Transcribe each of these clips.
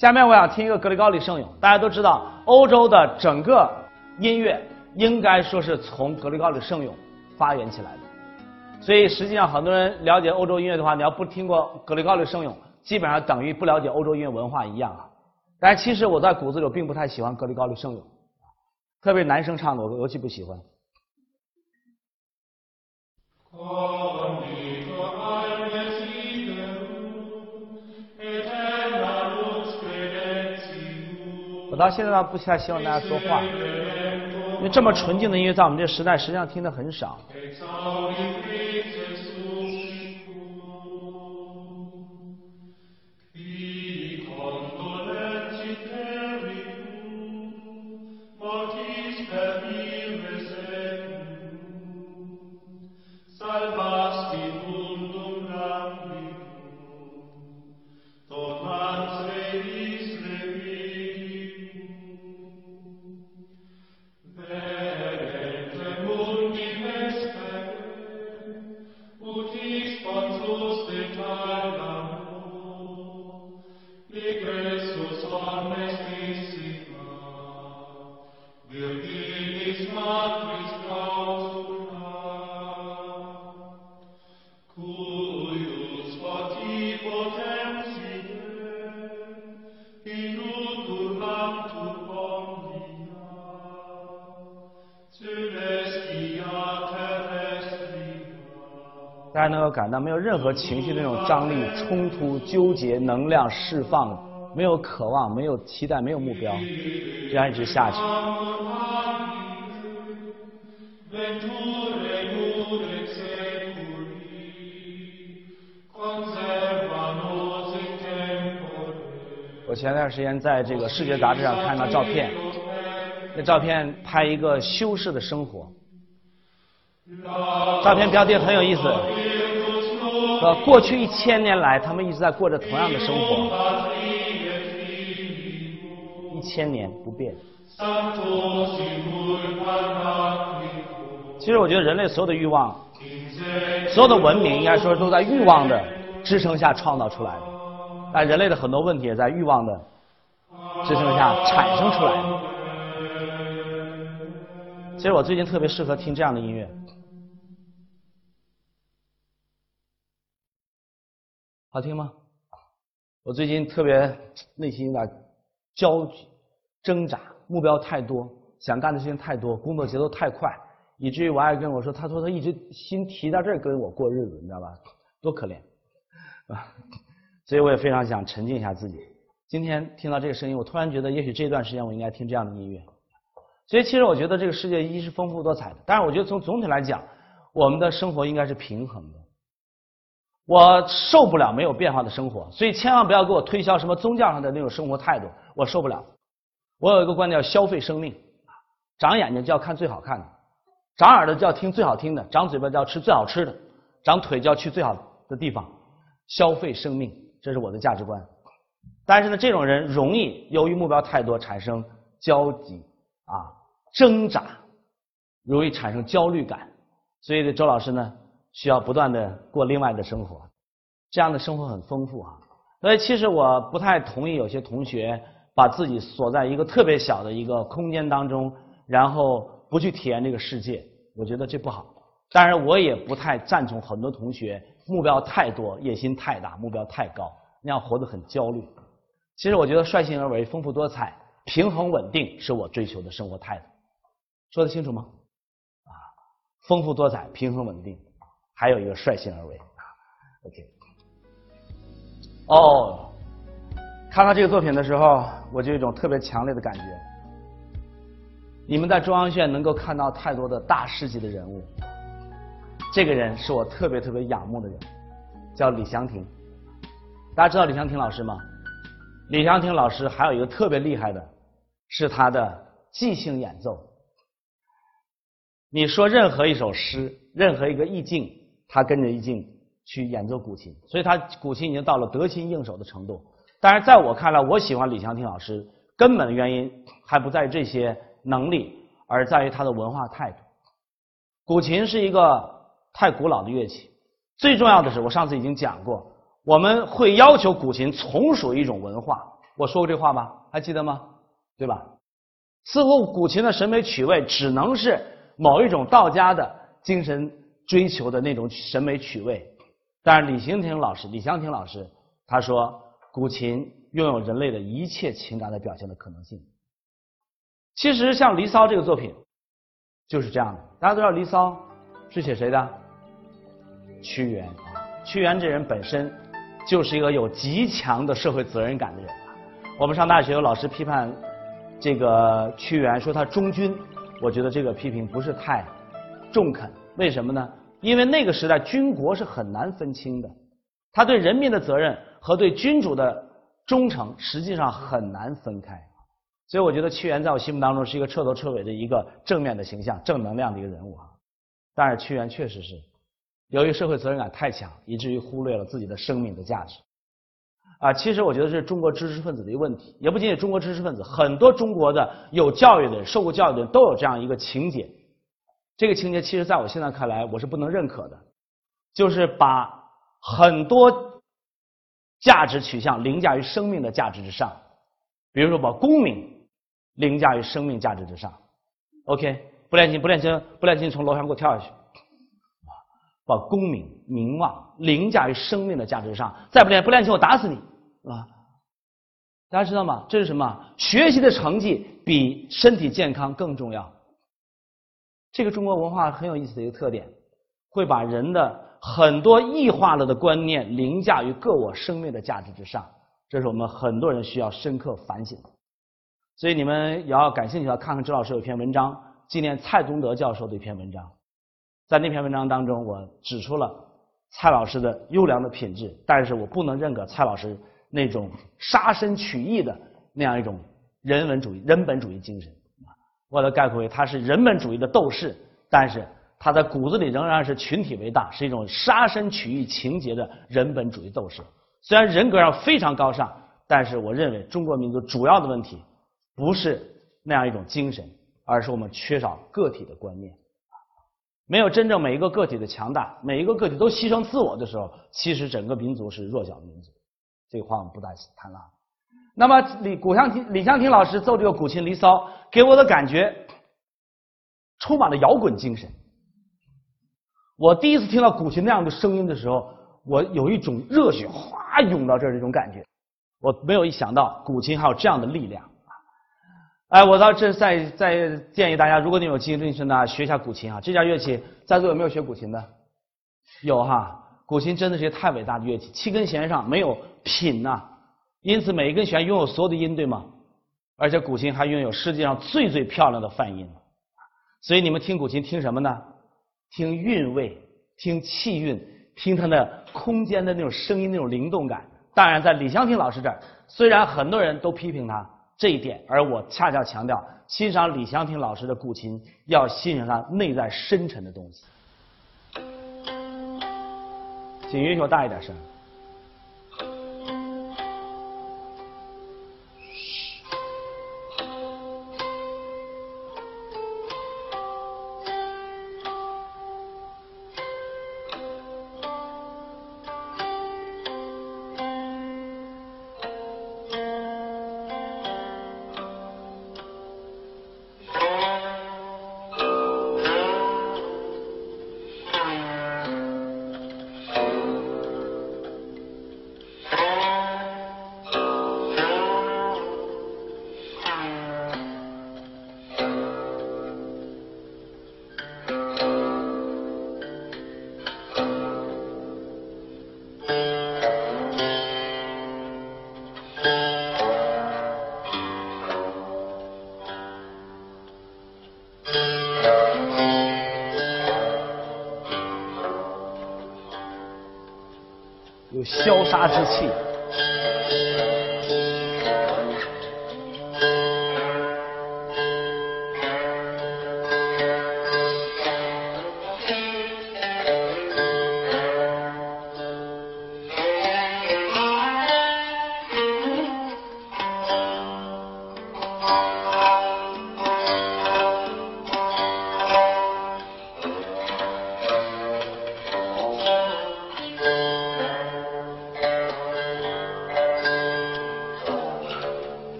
下面我想听一个格里高利圣咏。大家都知道，欧洲的整个音乐应该说是从格里高利圣咏发源起来的。所以实际上，很多人了解欧洲音乐的话，你要不听过格里高利圣咏，基本上等于不了解欧洲音乐文化一样啊。但其实我在骨子里并不太喜欢格里高利圣咏，特别男生唱的，我尤其不喜欢。到现在倒不太希望大家说话，因为这么纯净的音乐在我们这个时代实际上听的很少。感到没有任何情绪那种张力、冲突、纠结、能量释放，没有渴望，没有期待，没有目标，这样一直下去。我前段时间在这个视觉杂志上看到照片，那照片拍一个修士的生活。照片标题很有意思，呃，过去一千年来，他们一直在过着同样的生活，一千年不变。其实我觉得人类所有的欲望，所有的文明应该说都在欲望的支撑下创造出来的，但人类的很多问题也在欲望的支撑下产生出来的。其实我最近特别适合听这样的音乐。好听吗？我最近特别内心有点焦急、挣扎，目标太多，想干的事情太多，工作节奏太快，以至于我爱跟我说，他说他一直心提到这儿跟我过日子，你知道吧？多可怜啊！所以我也非常想沉浸一下自己。今天听到这个声音，我突然觉得，也许这段时间我应该听这样的音乐。所以其实我觉得这个世界一是丰富多彩的，但是我觉得从总体来讲，我们的生活应该是平衡的。我受不了没有变化的生活，所以千万不要给我推销什么宗教上的那种生活态度，我受不了。我有一个观点叫消费生命，长眼睛就要看最好看的，长耳朵就要听最好听的，长嘴巴就要吃最好吃的，长腿就要去最好的地方，消费生命，这是我的价值观。但是呢，这种人容易由于目标太多产生焦急啊挣扎，容易产生焦虑感。所以呢，周老师呢。需要不断的过另外的生活，这样的生活很丰富啊。所以其实我不太同意有些同学把自己锁在一个特别小的一个空间当中，然后不去体验这个世界。我觉得这不好。当然，我也不太赞同很多同学目标太多、野心太大、目标太高，那样活得很焦虑。其实我觉得率性而为、丰富多彩、平衡稳定是我追求的生活态度。说得清楚吗？啊，丰富多彩、平衡稳定。还有一个率性而为啊，OK。哦，看到这个作品的时候，我就有一种特别强烈的感觉。你们在中央院能够看到太多的大师级的人物，这个人是我特别特别仰慕的人，叫李祥霆。大家知道李祥霆老师吗？李祥霆老师还有一个特别厉害的，是他的即兴演奏。你说任何一首诗，任何一个意境。他跟着一静去演奏古琴，所以他古琴已经到了得心应手的程度。但是在我看来，我喜欢李祥霆老师根本的原因还不在于这些能力，而在于他的文化态度。古琴是一个太古老的乐器，最重要的是，我上次已经讲过，我们会要求古琴从属一种文化，我说过这话吗？还记得吗？对吧？似乎古琴的审美曲味只能是某一种道家的精神追求的那种审美趣味。但是李行亭老师、李香亭老师他说，古琴拥有人类的一切情感的表现的可能性。其实像《离骚》这个作品就是这样的。大家都知道《离骚》是写谁的？屈原。屈原这人本身就是一个有极强的社会责任感的人。我们上大学有老师批判这个屈原，说他忠君，我觉得这个批评不是太中肯。为什么呢？因为那个时代军国是很难分清的，他对人民的责任和对君主的忠诚实际上很难分开。所以我觉得屈原在我心目当中是一个彻头彻尾的一个正面的形象、正能量的一个人物啊。但是屈原确实是由于社会责任感太强，以至于忽略了自己的生命的价值。啊，其实我觉得这是中国知识分子的一个问题，也不仅仅中国知识分子，很多中国的有教育的人、受过教育的人都有这样一个情节。这个情节其实在我现在看来，我是不能认可的，就是把很多价值取向凌驾于生命的价值之上，比如说把功名凌驾于生命价值之上。OK，不练琴，不练琴，不练琴，从楼上给我跳下去。把功名名望凌驾于生命的价值上，再不练不练琴，我打死你，啊！大家知道吗？这是什么？学习的成绩比身体健康更重要。这个中国文化很有意思的一个特点，会把人的很多异化了的观念凌驾于个我生命的价值之上。这是我们很多人需要深刻反省。所以你们也要感兴趣的看看周老师有一篇文章，纪念蔡宗德教授的一篇文章。在那篇文章当中，我指出了蔡老师的优良的品质，但是我不能认可蔡老师那种杀身取义的那样一种人文主义、人本主义精神。我的概括为，他是人本主义的斗士，但是他在骨子里仍然是群体为大，是一种杀身取义情节的人本主义斗士。虽然人格上非常高尚，但是我认为中国民族主要的问题不是那样一种精神，而是我们缺少个体的观念。没有真正每一个个体的强大，每一个个体都牺牲自我的时候，其实整个民族是弱小的民族。这话我们不再谈了。那么李古香婷李香婷老师奏这个古琴《离骚》，给我的感觉充满了摇滚精神。我第一次听到古琴那样的声音的时候，我有一种热血哗涌到这儿这种感觉。我没有一想到古琴还有这样的力量。哎，我到这再再建议大家，如果你有精力深的，学一下古琴啊！这件乐器，在座有没有学古琴的？有哈，古琴真的是个太伟大的乐器，七根弦上没有品呐，因此每一根弦拥有所有的音，对吗？而且古琴还拥有世界上最最漂亮的泛音，所以你们听古琴听什么呢？听韵味，听气韵，听它的空间的那种声音那种灵动感。当然，在李香婷老师这儿，虽然很多人都批评他。这一点，而我恰恰强调，欣赏李香婷老师的古琴，要欣赏他内在深沉的东西。请允许我大一点声。有消杀之气。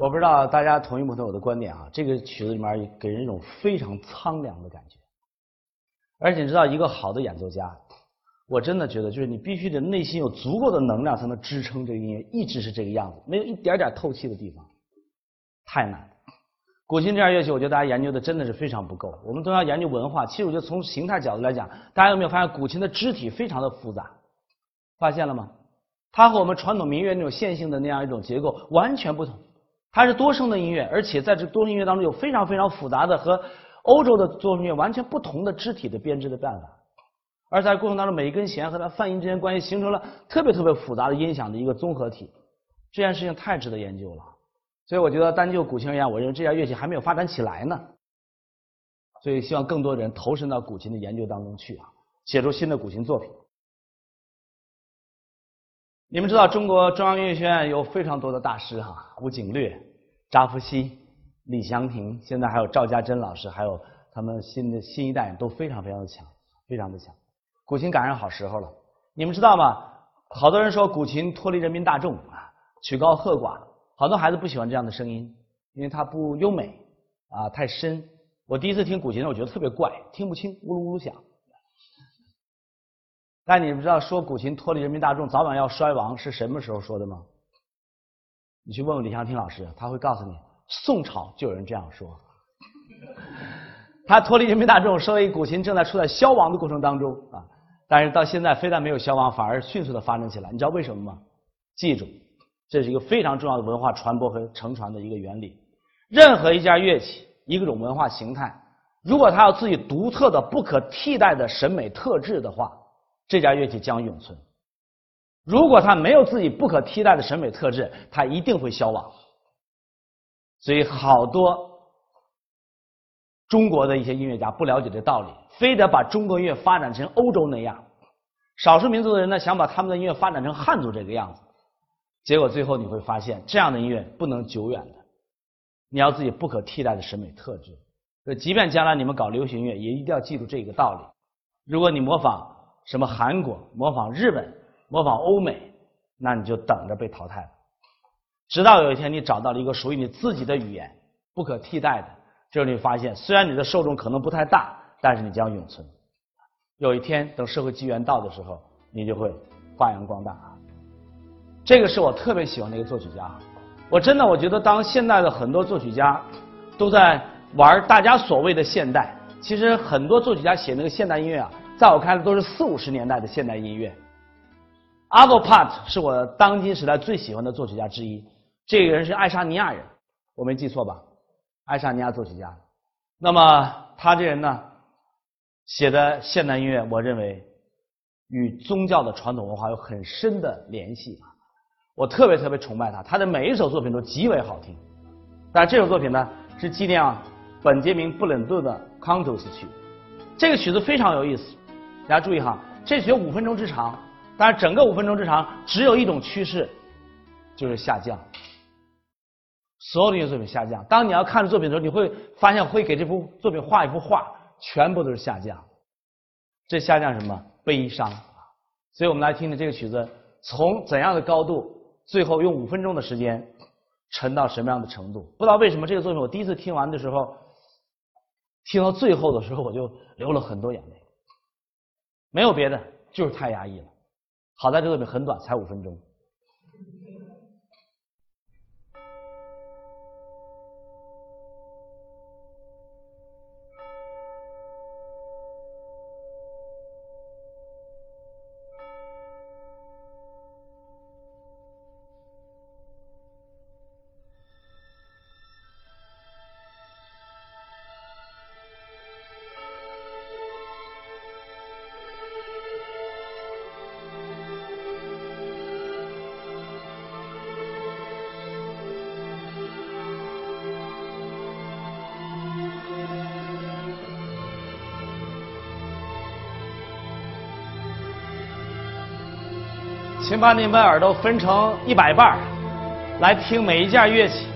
我不知道大家同意不同意我的观点啊？这个曲子里面给人一种非常苍凉的感觉，而且你知道，一个好的演奏家，我真的觉得就是你必须得内心有足够的能量，才能支撑这个音乐一直是这个样子，没有一点点透气的地方，太难。古琴这样乐器，我觉得大家研究的真的是非常不够。我们都要研究文化，其实我觉得从形态角度来讲，大家有没有发现古琴的肢体非常的复杂？发现了吗？它和我们传统民乐那种线性的那样一种结构完全不同。它是多声的音乐，而且在这多声音乐当中有非常非常复杂的和欧洲的多声乐完全不同的肢体的编织的办法，而在过程当中每一根弦和它泛音之间关系形成了特别特别复杂的音响的一个综合体，这件事情太值得研究了。所以我觉得单就古琴而言，我认为这件乐器还没有发展起来呢。所以希望更多的人投身到古琴的研究当中去啊，写出新的古琴作品。你们知道中国中央音乐学院有非常多的大师哈，吴景略、扎夫西、李祥霆，现在还有赵家珍老师，还有他们新的新一代人都非常非常的强，非常的强。古琴赶上好时候了，你们知道吗？好多人说古琴脱离人民大众啊，曲高和寡，好多孩子不喜欢这样的声音，因为它不优美啊，太深。我第一次听古琴，我觉得特别怪，听不清，呜噜呜噜响。但你们知道说古琴脱离人民大众，早晚要衰亡是什么时候说的吗？你去问问李祥霆老师，他会告诉你，宋朝就有人这样说。他脱离人民大众，所以古琴正在处在消亡的过程当中啊。但是到现在，非但没有消亡，反而迅速的发展起来。你知道为什么吗？记住，这是一个非常重要的文化传播和承传的一个原理。任何一件乐器，一个种文化形态，如果它有自己独特的、不可替代的审美特质的话。这家乐器将永存。如果它没有自己不可替代的审美特质，它一定会消亡。所以，好多中国的一些音乐家不了解这道理，非得把中国音乐发展成欧洲那样。少数民族的人呢，想把他们的音乐发展成汉族这个样子。结果最后你会发现，这样的音乐不能久远的。你要自己不可替代的审美特质。即便将来你们搞流行乐，也一定要记住这个道理。如果你模仿。什么韩国模仿日本，模仿欧美，那你就等着被淘汰了。直到有一天你找到了一个属于你自己的语言，不可替代的，这时候你发现，虽然你的受众可能不太大，但是你将永存。有一天等社会机缘到的时候，你就会发扬光大。这个是我特别喜欢的一个作曲家。我真的我觉得，当现在的很多作曲家都在玩大家所谓的现代，其实很多作曲家写那个现代音乐啊。在我看来，都是四五十年代的现代音乐。阿 l 帕特是我当今时代最喜欢的作曲家之一。这个人是爱沙尼亚人，我没记错吧？爱沙尼亚作曲家。那么他这人呢，写的现代音乐，我认为与宗教的传统文化有很深的联系啊。我特别特别崇拜他，他的每一首作品都极为好听。但这首作品呢，是纪念啊本杰明·布伦顿的康图斯曲。这个曲子非常有意思。大家注意哈，这只有五分钟之长，但是整个五分钟之长只有一种趋势，就是下降。所有的音乐作品下降。当你要看着作品的时候，你会发现会给这幅作品画一幅画，全部都是下降。这下降什么？悲伤。所以我们来听听这个曲子从怎样的高度，最后用五分钟的时间沉到什么样的程度。不知道为什么这个作品我第一次听完的时候，听到最后的时候我就流了很多眼泪。没有别的，就是太压抑了。好在这个很短，才五分钟。请把你们耳朵分成一百瓣来听每一件乐器。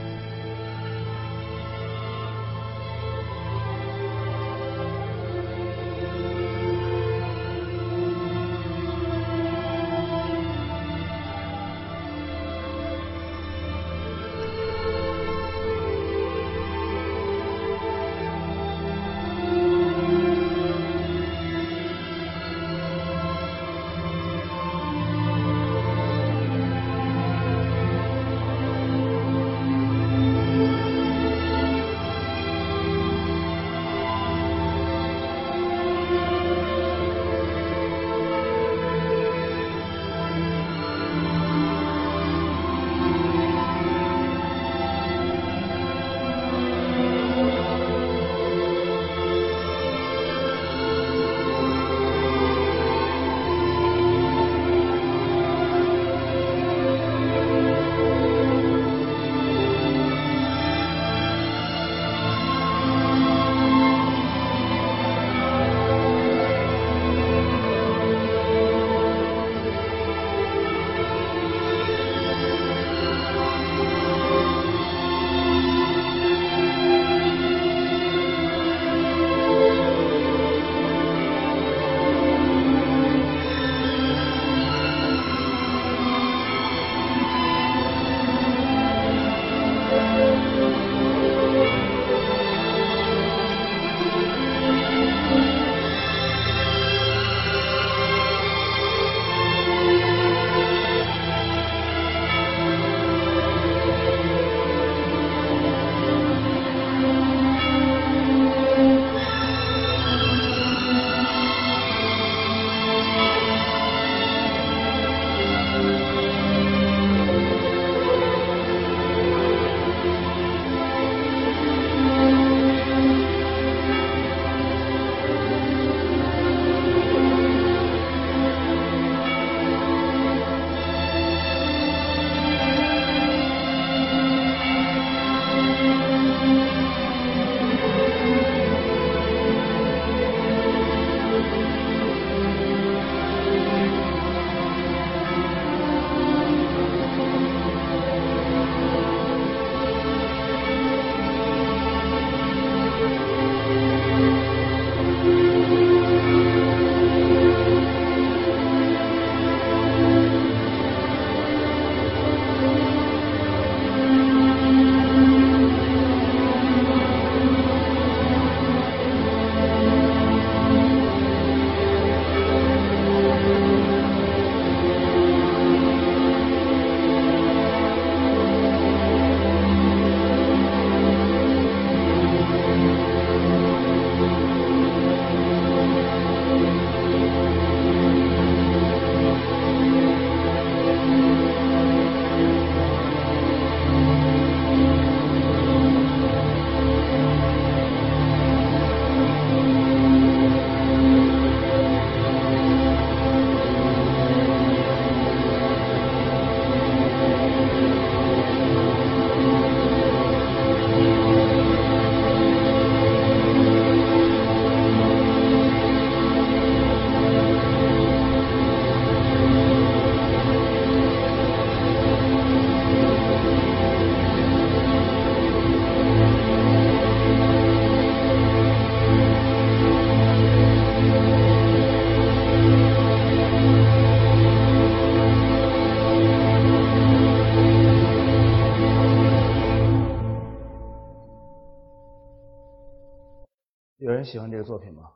喜欢这个作品吗？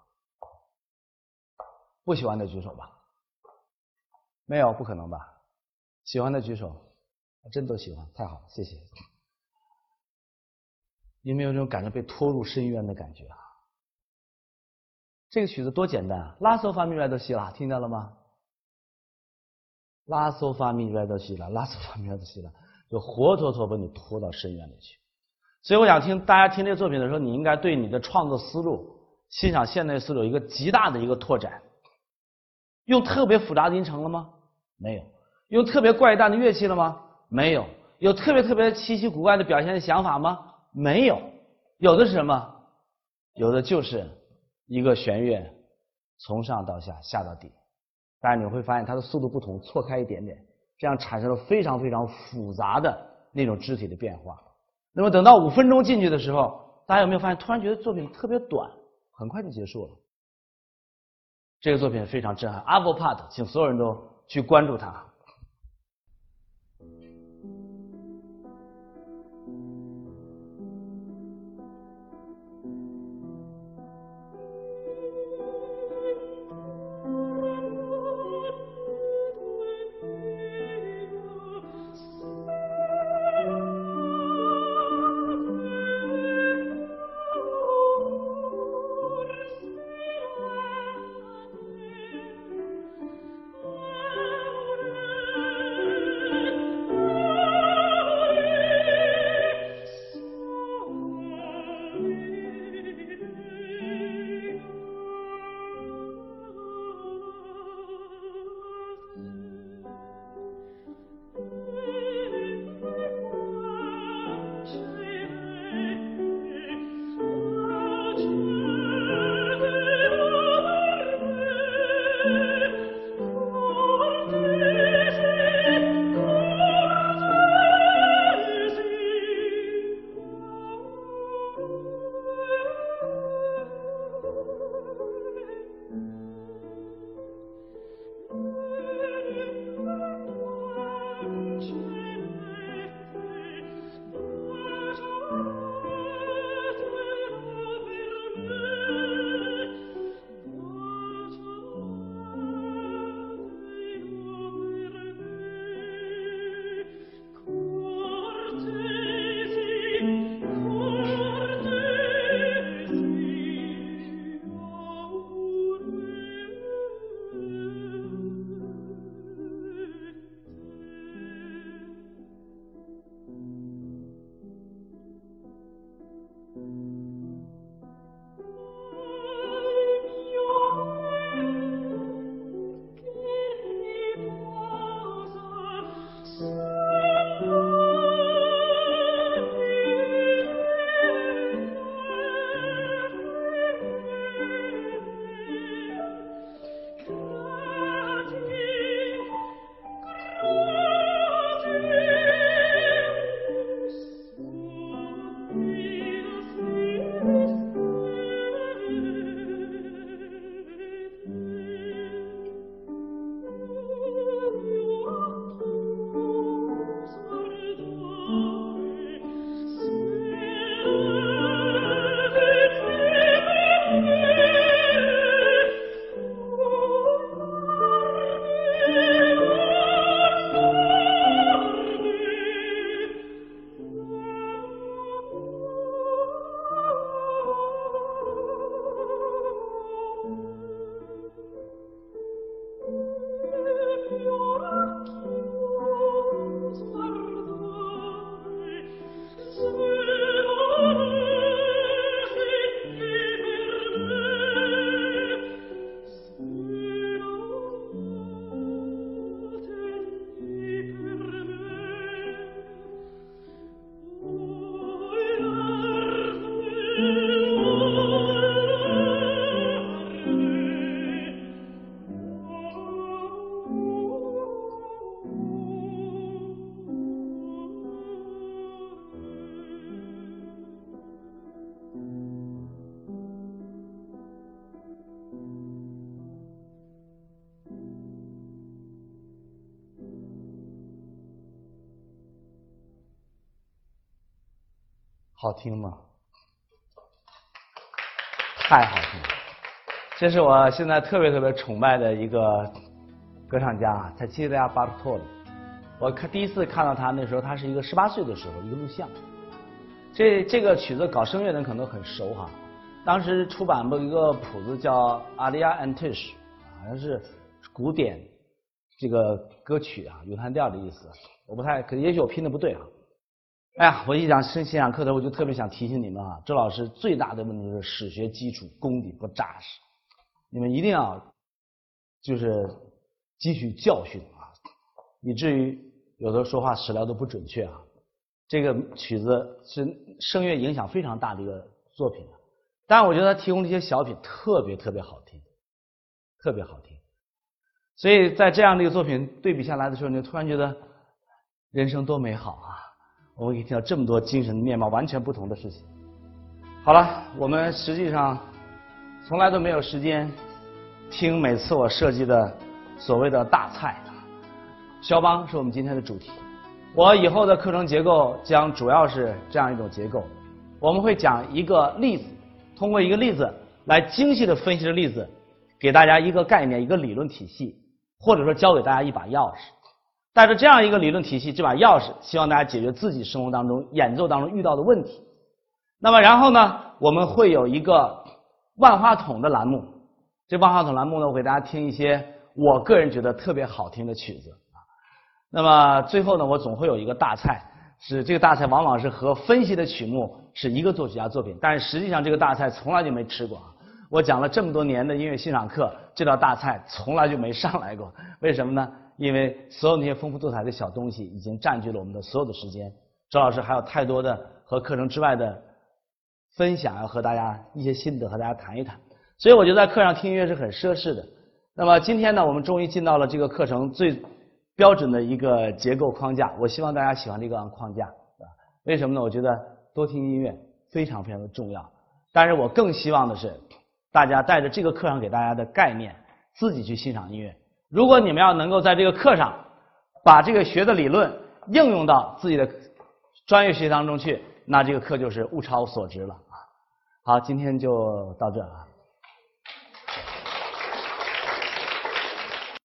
不喜欢的举手吧。没有，不可能吧？喜欢的举手，真都喜欢，太好了，谢谢。有没有这种感觉被拖入深渊的感觉啊？这个曲子多简单啊！拉索发咪来哆西拉，听到了吗？拉索发咪来哆西拉，拉索发咪来哆西拉，就活脱脱把你拖到深渊里去。所以我想听大家听这个作品的时候，你应该对你的创作思路、欣赏现代思路一个极大的一个拓展。用特别复杂的音程了吗？没有。用特别怪诞的乐器了吗？没有。有特别特别稀奇古怪的表现的想法吗？没有。有的是什么？有的就是一个弦乐从上到下，下到底。但是你会发现它的速度不同，错开一点点，这样产生了非常非常复杂的那种肢体的变化。那么等到五分钟进去的时候，大家有没有发现，突然觉得作品特别短，很快就结束了？这个作品非常震撼 a p p l e Part，请所有人都去关注它。好听吗？太好听了。这是我现在特别特别崇拜的一个歌唱家，他基利亚巴托里。我看第一次看到他那时候，他是一个十八岁的时候一个录像。这这个曲子搞声乐的可能很熟哈。当时出版过一个谱子叫《阿利亚 Antish》，好像是古典这个歌曲啊，咏叹调的意思。我不太，可也许我拼的不对啊。哎呀，我一讲新欣赏课的，我就特别想提醒你们啊，周老师最大的问题是史学基础功底不扎实。你们一定要就是汲取教训啊，以至于有的说话史料都不准确啊。这个曲子是声乐影响非常大的一个作品，但是我觉得他提供这些小品特别特别好听，特别好听。所以在这样的一个作品对比下来的时候，你突然觉得人生多美好啊！我们可以听到这么多精神面貌完全不同的事情。好了，我们实际上。从来都没有时间听每次我设计的所谓的大菜。肖邦是我们今天的主题。我以后的课程结构将主要是这样一种结构：我们会讲一个例子，通过一个例子来精细的分析的例子，给大家一个概念、一个理论体系，或者说教给大家一把钥匙。带着这样一个理论体系、这把钥匙，希望大家解决自己生活当中演奏当中遇到的问题。那么然后呢，我们会有一个。万花筒的栏目，这万花筒栏目呢，我给大家听一些我个人觉得特别好听的曲子啊。那么最后呢，我总会有一个大菜，是这个大菜往往是和分析的曲目是一个作曲家作品，但是实际上这个大菜从来就没吃过啊。我讲了这么多年的音乐欣赏课，这道大菜从来就没上来过。为什么呢？因为所有那些丰富多彩的小东西已经占据了我们的所有的时间。周老师还有太多的和课程之外的。分享要和大家一些心得，和大家谈一谈。所以我觉得在课上听音乐是很奢侈的。那么今天呢，我们终于进到了这个课程最标准的一个结构框架。我希望大家喜欢这个框架，为什么呢？我觉得多听音乐非常非常的重要。但是我更希望的是，大家带着这个课上给大家的概念，自己去欣赏音乐。如果你们要能够在这个课上把这个学的理论应用到自己的专业学习当中去，那这个课就是物超所值了啊。好，今天就到这啊。